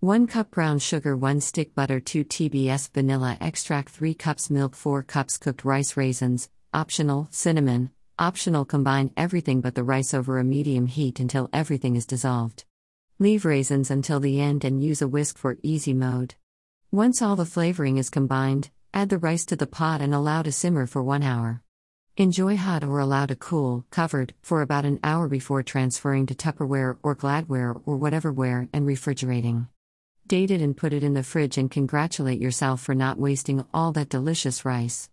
1 cup brown sugar, 1 stick butter, 2 TBS vanilla extract, 3 cups milk, 4 cups cooked rice raisins, optional, cinnamon, optional. Combine everything but the rice over a medium heat until everything is dissolved. Leave raisins until the end and use a whisk for easy mode. Once all the flavoring is combined, add the rice to the pot and allow to simmer for 1 hour. Enjoy hot or allow to cool, covered, for about an hour before transferring to Tupperware or Gladware or whatever ware and refrigerating. Date it and put it in the fridge and congratulate yourself for not wasting all that delicious rice.